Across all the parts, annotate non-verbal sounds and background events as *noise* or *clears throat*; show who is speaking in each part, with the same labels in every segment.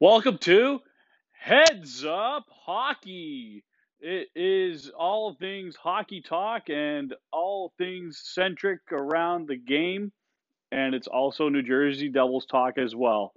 Speaker 1: Welcome to Heads Up Hockey. It is all things hockey talk and all things centric around the game. And it's also New Jersey Devils talk as well.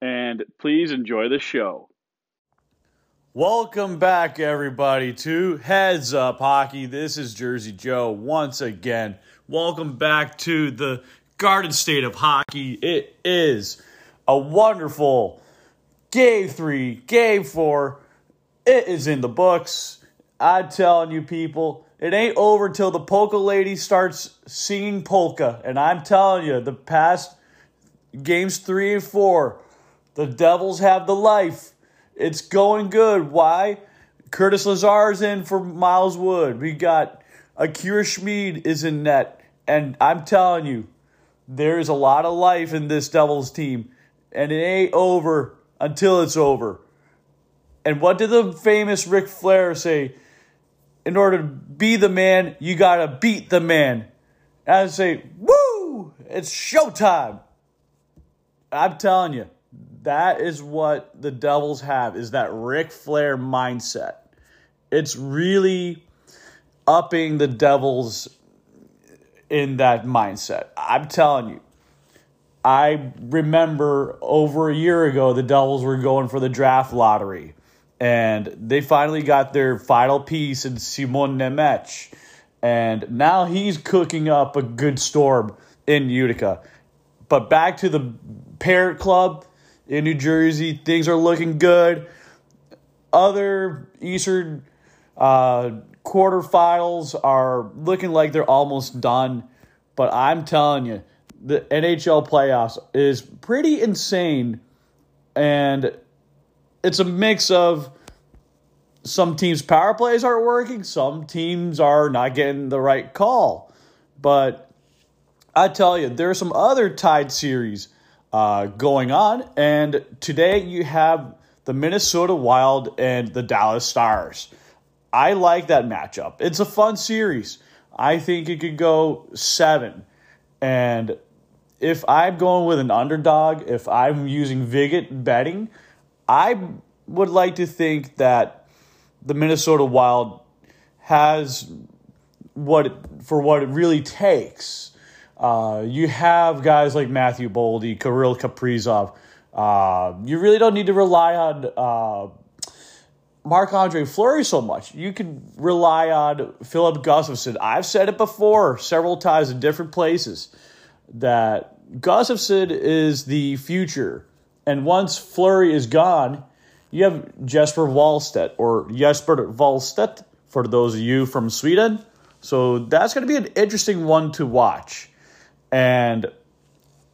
Speaker 1: And please enjoy the show. Welcome back, everybody, to Heads Up Hockey. This is Jersey Joe once again. Welcome back to the Garden State of Hockey. It is a wonderful Game three, game four, it is in the books. I'm telling you, people, it ain't over till the polka lady starts singing polka. And I'm telling you, the past games three and four, the Devils have the life. It's going good. Why? Curtis Lazar's in for Miles Wood. We got Akira Schmid is in net. And I'm telling you, there's a lot of life in this Devils team. And it ain't over until it's over. And what did the famous Ric Flair say? In order to be the man, you gotta beat the man. And I say, woo! It's showtime. I'm telling you, that is what the Devils have, is that Ric Flair mindset. It's really upping the Devils in that mindset. I'm telling you. I remember over a year ago, the Devils were going for the draft lottery, and they finally got their final piece in Simon Nemec. And now he's cooking up a good storm in Utica. But back to the parent club in New Jersey, things are looking good. Other Eastern uh, quarterfinals are looking like they're almost done. But I'm telling you, the NHL playoffs is pretty insane. And it's a mix of some teams' power plays aren't working, some teams are not getting the right call. But I tell you, there are some other tied series uh, going on. And today you have the Minnesota Wild and the Dallas Stars. I like that matchup. It's a fun series. I think it could go seven. And if I'm going with an underdog, if I'm using Viget betting, I would like to think that the Minnesota Wild has what it, for what it really takes. Uh, you have guys like Matthew Boldy, Kirill Kaprizov. Uh, you really don't need to rely on uh, Marc Andre Fleury so much. You can rely on Filip Gustavsson. I've said it before several times in different places that Gustavsson is the future. And once Fleury is gone, you have Jesper Wallstedt or Jesper Wallstedt for those of you from Sweden. So that's going to be an interesting one to watch. And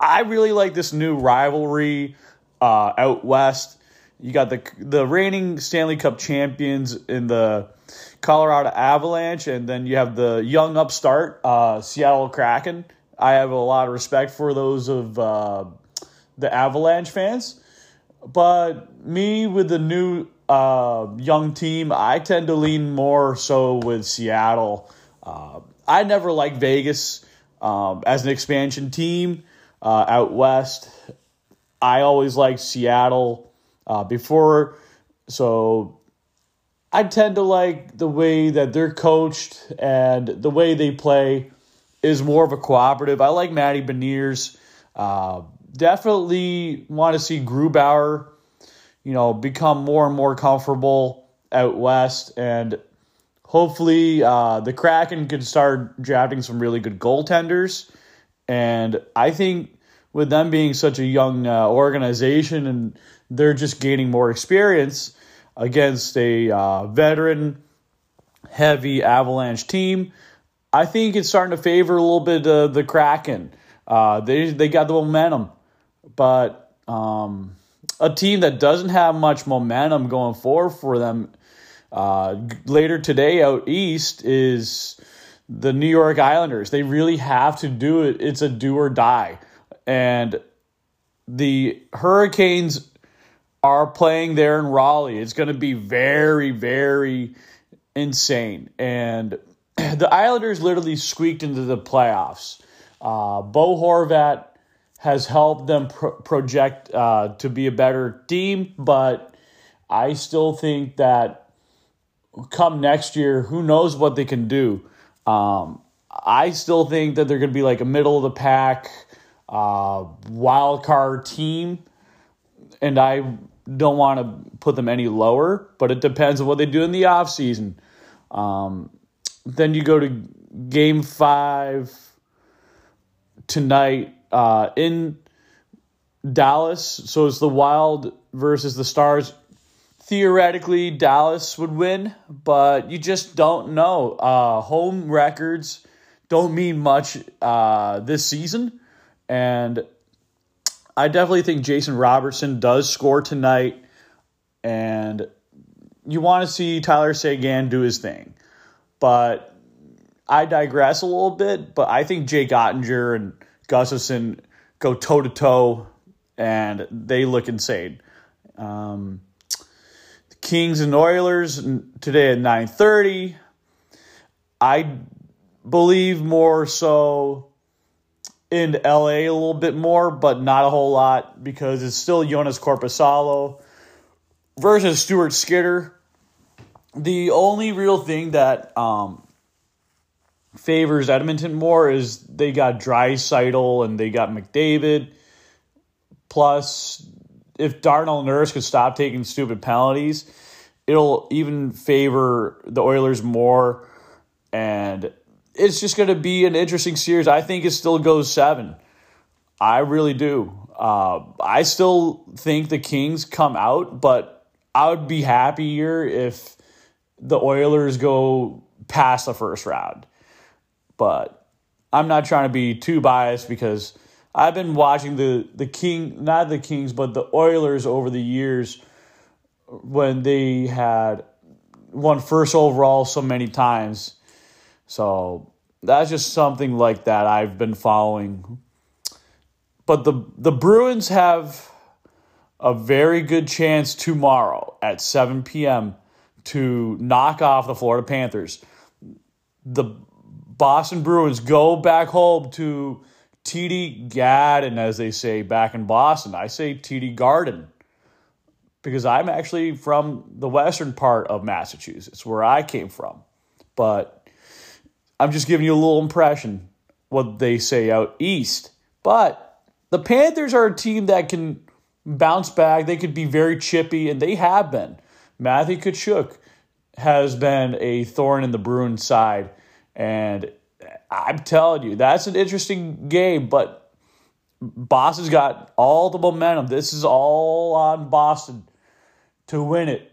Speaker 1: I really like this new rivalry uh, out west. You got the the reigning Stanley Cup champions in the Colorado Avalanche, and then you have the young upstart uh, Seattle Kraken I have a lot of respect for those of uh, the Avalanche fans. But me with the new uh, young team, I tend to lean more so with Seattle. Uh, I never liked Vegas um, as an expansion team uh, out west. I always liked Seattle uh, before, so I tend to like the way that they're coached and the way they play is more of a cooperative. I like Matty Beniers. Uh, definitely want to see Grubauer, you know, become more and more comfortable out west, and hopefully uh, the Kraken could start drafting some really good goaltenders. And I think with them being such a young uh, organization and they're just gaining more experience against a uh, veteran heavy Avalanche team. I think it's starting to favor a little bit of the Kraken. Uh, they they got the momentum, but um, a team that doesn't have much momentum going forward for them uh, later today out east is the New York Islanders. They really have to do it. It's a do or die, and the Hurricanes are playing there in Raleigh. It's going to be very very insane and *clears throat* the Islanders literally squeaked into the playoffs. Uh, Bo Horvat has helped them pro- project uh, to be a better team, but I still think that come next year, who knows what they can do. Um, I still think that they're going to be like a middle of the pack uh, wild card team, and I don't want to put them any lower, but it depends on what they do in the offseason. Um, then you go to game five tonight uh, in Dallas. So it's the Wild versus the Stars. Theoretically, Dallas would win, but you just don't know. Uh, home records don't mean much uh, this season. And I definitely think Jason Robertson does score tonight. And you want to see Tyler Seguin do his thing. But I digress a little bit. But I think Jake Oettinger and Gustavsson go toe to toe, and they look insane. Um, the Kings and Oilers today at nine thirty. I believe more so in LA a little bit more, but not a whole lot because it's still Joonas Korpisalo versus Stuart Skinner. The only real thing that um, favors Edmonton more is they got Draisaitl and they got McDavid. Plus, if Darnell Nurse could stop taking stupid penalties, it'll even favor the Oilers more. And it's just going to be an interesting series. I think it still goes seven. I really do. Uh, I still think the Kings come out, but I would be happier if the Oilers go past the first round. But I'm not trying to be too biased because I've been watching the the King, not the Kings, but the Oilers over the years when they had won first overall so many times so that's just something like that I've been following. But the the Bruins have a very good chance tomorrow at 7 p.m. to knock off the Florida Panthers. The Boston Bruins go back home to TD Garden, as they say back in Boston. I say TD Garden because I'm actually from the western part of Massachusetts, where I came from. But I'm just giving you a little impression what they say out east. But the Panthers are a team that can bounce back. They could be very chippy, and they have been. Matthew Tkachuk has been a thorn in the Bruins side, and I'm telling you, that's an interesting game. But Boston's got all the momentum. This is all on Boston to win it,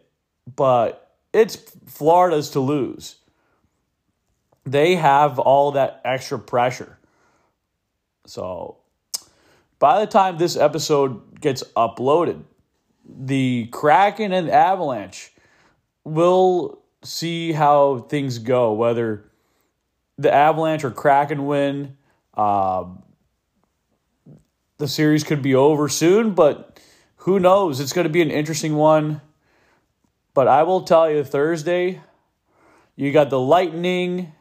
Speaker 1: but it's Florida's to lose they have all that extra pressure. So by the time this episode gets uploaded, the Kraken and Avalanche will see how things go, whether the Avalanche or Kraken win. Um, the series could be over soon, but who knows? It's going to be an interesting one. But I will tell you, Thursday, you got the Lightning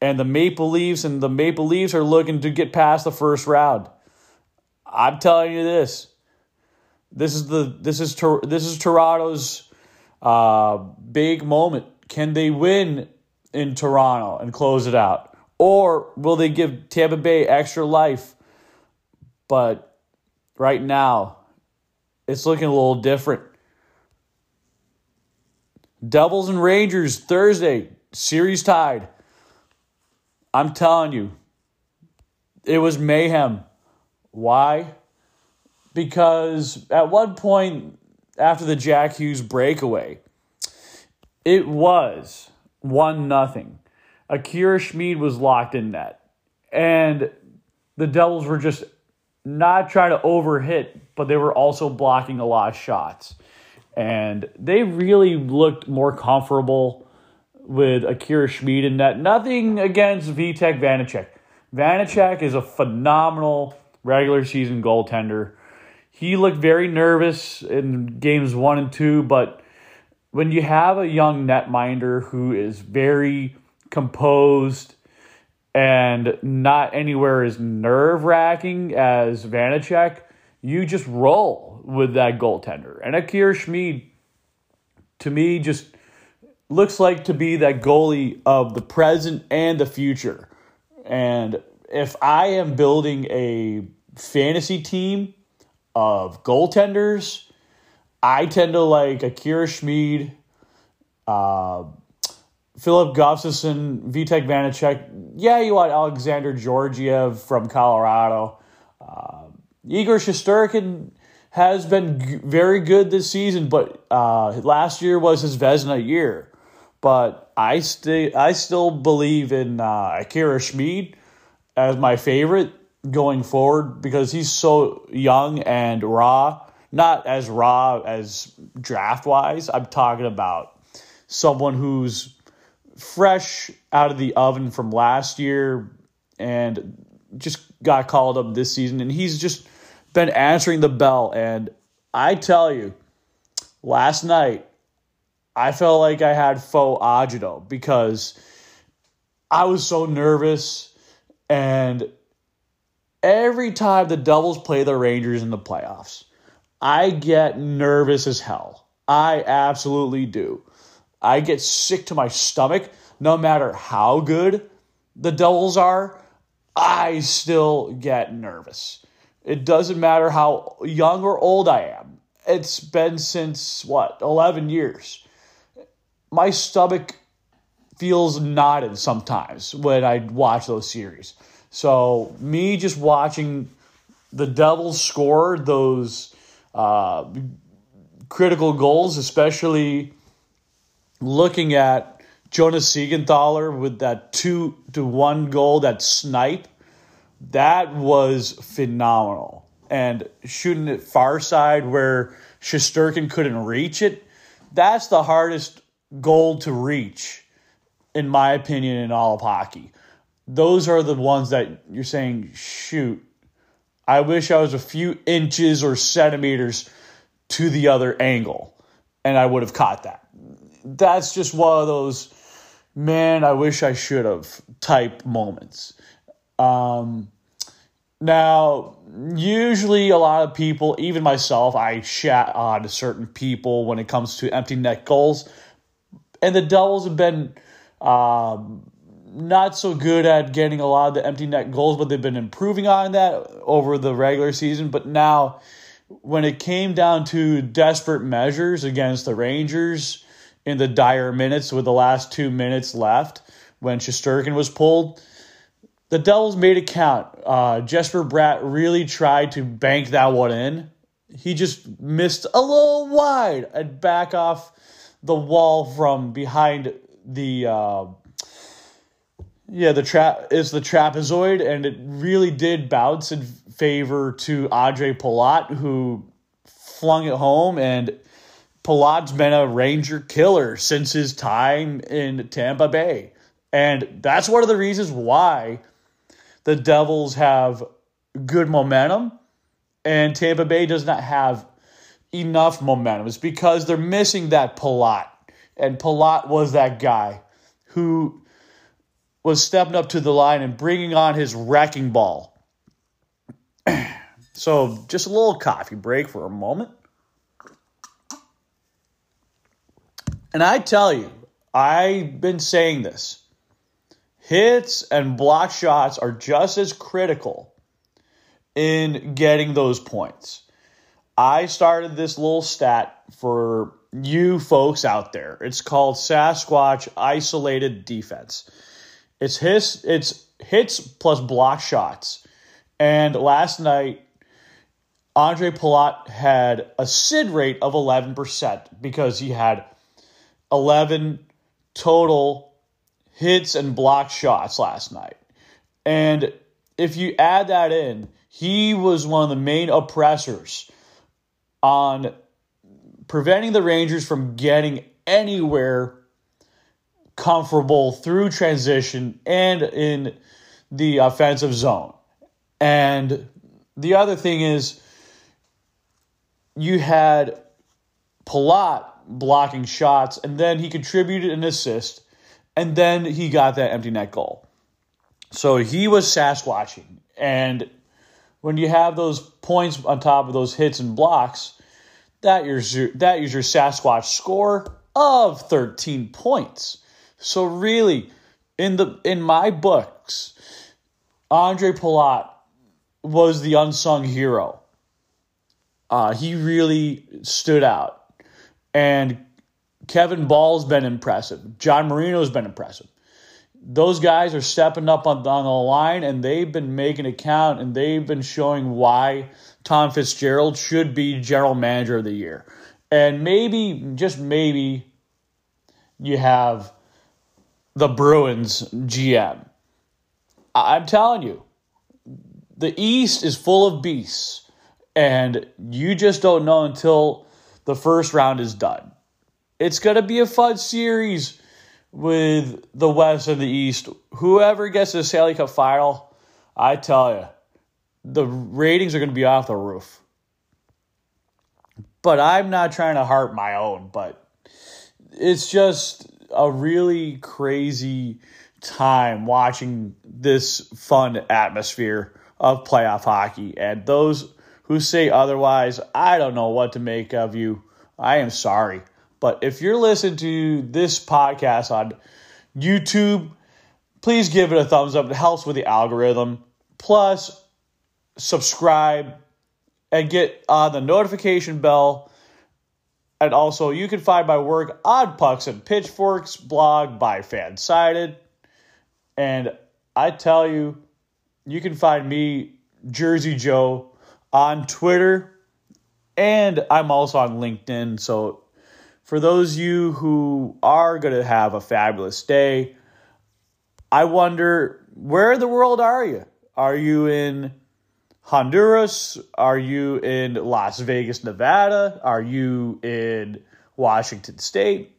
Speaker 1: and the Maple Leafs, and the Maple Leafs are looking to get past the first round. I'm telling you this. This is the this is this is Toronto's uh, big moment. Can they win in Toronto and close it out, or will they give Tampa Bay extra life? But right now, it's looking a little different. Devils and Rangers Thursday series tied. I'm telling you, it was mayhem. Why? Because at one point after the Jack Hughes breakaway, it was one nothing. Akira Schmid was locked in net, and the Devils were just not trying to overhit, but they were also blocking a lot of shots, and they really looked more comfortable with Akira Schmid in net. Nothing against Vitek Vanecek. Vanecek is a phenomenal regular season goaltender. He looked very nervous in games one and two, but when you have a young netminder who is very composed and not anywhere as nerve wracking as Vanecek, you just roll with that goaltender. And Akira Schmid, to me, just looks like to be that goalie of the present and the future. And if I am building a fantasy team of goaltenders, I tend to like Akira Schmid, uh, Filip Gustavsson, Vitek Vanecek. Yeah, you want Alexander Georgiev from Colorado. Uh, Igor Shesterkin has been g- very good this season, but uh, last year was his Vezina year. But I still I still believe in uh, Akira Schmid as my favorite going forward because he's so young and raw. Not as raw as draft wise. I'm talking about someone who's fresh out of the oven from last year and just got called up this season. And he's just been answering the bell. And I tell you, last night, I felt like I had faux agito because I was so nervous. And every time the Devils play the Rangers in the playoffs, I get nervous as hell. I absolutely do. I get sick to my stomach no matter how good the Devils are. I still get nervous. It doesn't matter how young or old I am. It's been since what, 11 years. My stomach feels knotted sometimes when I watch those series. So, me just watching the Devils score those uh, critical goals, especially looking at Jonas Siegenthaler with that two to one goal, that snipe, that was phenomenal. And shooting it far side where Shesterkin couldn't reach it, that's the hardest goal to reach, in my opinion, in all of hockey. Those are the ones that you're saying, shoot, I wish I was a few inches or centimeters to the other angle and I would have caught that that's just one of those man, I wish I should have type moments. Um, now, usually a lot of people, even myself, I chat on certain people when it comes to empty net goals. And the Devils have been um, not so good at getting a lot of the empty net goals, but they've been improving on that over the regular season. But now, when it came down to desperate measures against the Rangers, in the dire minutes with the last two minutes left when Shesterkin was pulled. The Devils made it count. Uh, Jesper Bratt really tried to bank that one in. He just missed a little wide and back off the wall from behind the uh, yeah the trap is the trapezoid and it really did bounce in favor to Andre Palat who flung it home and Palat's been a Ranger killer since his time in Tampa Bay. And that's one of the reasons why the Devils have good momentum and Tampa Bay does not have enough momentum. It's because they're missing that Palat. And Palat was that guy who was stepping up to the line and bringing on his wrecking ball. *clears throat* so, just a little coffee break for a moment. And I tell you, I've been saying this hits and block shots are just as critical in getting those points. I started this little stat for you folks out there. It's called Sasquatch Isolated Defense. It's hits, it's hits plus block shots. And last night, Andre Palat had a SID rate of 11% because he had 11 total hits and block shots last night. And if you add that in, he was one of the main oppressors on preventing the Rangers from getting anywhere comfortable through transition and in the offensive zone. And the other thing is, you had Palat blocking shots, and then he contributed an assist, and then he got that empty net goal. So he was Sasquatching. And when you have those points on top of those hits and blocks, that is your, that is your Sasquatch score of 13 points. So really, in the in my books, Andre Palat was the unsung hero. Uh, he really stood out. And Kevin Bahl's been impressive. John Marino's been impressive. Those guys are stepping up on, on the line and they've been making a count and they've been showing why Tom Fitzgerald should be general manager of the year. And maybe, just maybe, you have the Bruins GM. I'm telling you, the East is full of beasts, and you just don't know until the first round is done. It's going to be a fun series with the West and the East. Whoever gets the Stanley Cup final, I tell you, the ratings are going to be off the roof. But I'm not trying to harp my own, but it's just a really crazy time watching this fun atmosphere of playoff hockey. And those who say otherwise, I don't know what to make of you. I am sorry. But if you're listening to this podcast on YouTube, please give it a thumbs up. It helps with the algorithm. Plus, subscribe and get on the notification bell. And also, you can find my work on Pucks and Pitchforks blog by Fansided. And I tell you, you can find me, Jersey Joe, on Twitter, and I'm also on LinkedIn. So for those you who are going to have a fabulous day, I wonder where in the world are you? Are you in Honduras? Are you in Las Vegas, Nevada? Are you in Washington State?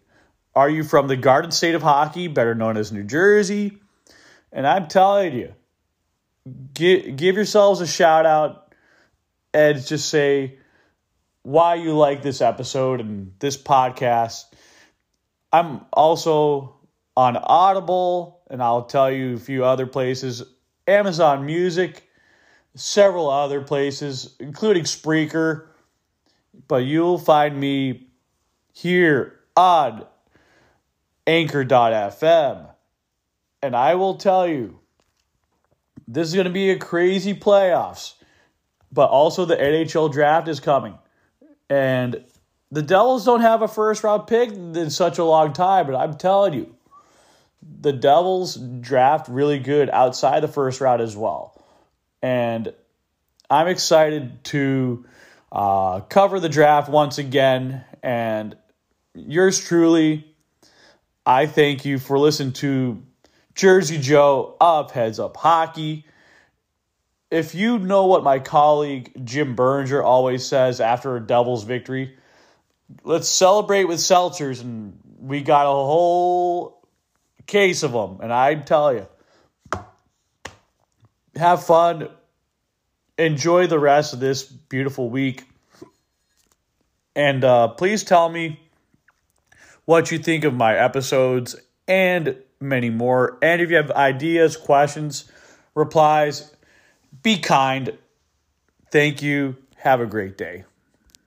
Speaker 1: Are you from the Garden State of Hockey, better known as New Jersey? And I'm telling you, give, give yourselves a shout out and just say why you like this episode and this podcast. I'm also on Audible, and I'll tell you a few other places Amazon Music, several other places, including Spreaker. But you'll find me here on Anchor.fm. And I will tell you, this is going to be a crazy playoffs, but also the NHL draft is coming. And the Devils don't have a first round pick in such a long time, but I'm telling you, the Devils draft really good outside the first round as well. And I'm excited to uh, cover the draft once again. And yours truly, I thank you for listening to Jersey Joe of Heads Up Hockey. If you know what my colleague Jim Berger always says after a Devils victory, let's celebrate with seltzers, and we got a whole case of them. And I tell you, have fun, enjoy the rest of this beautiful week, and uh, please tell me what you think of my episodes and many more. And if you have ideas, questions, replies, be kind. Thank you. Have a great day.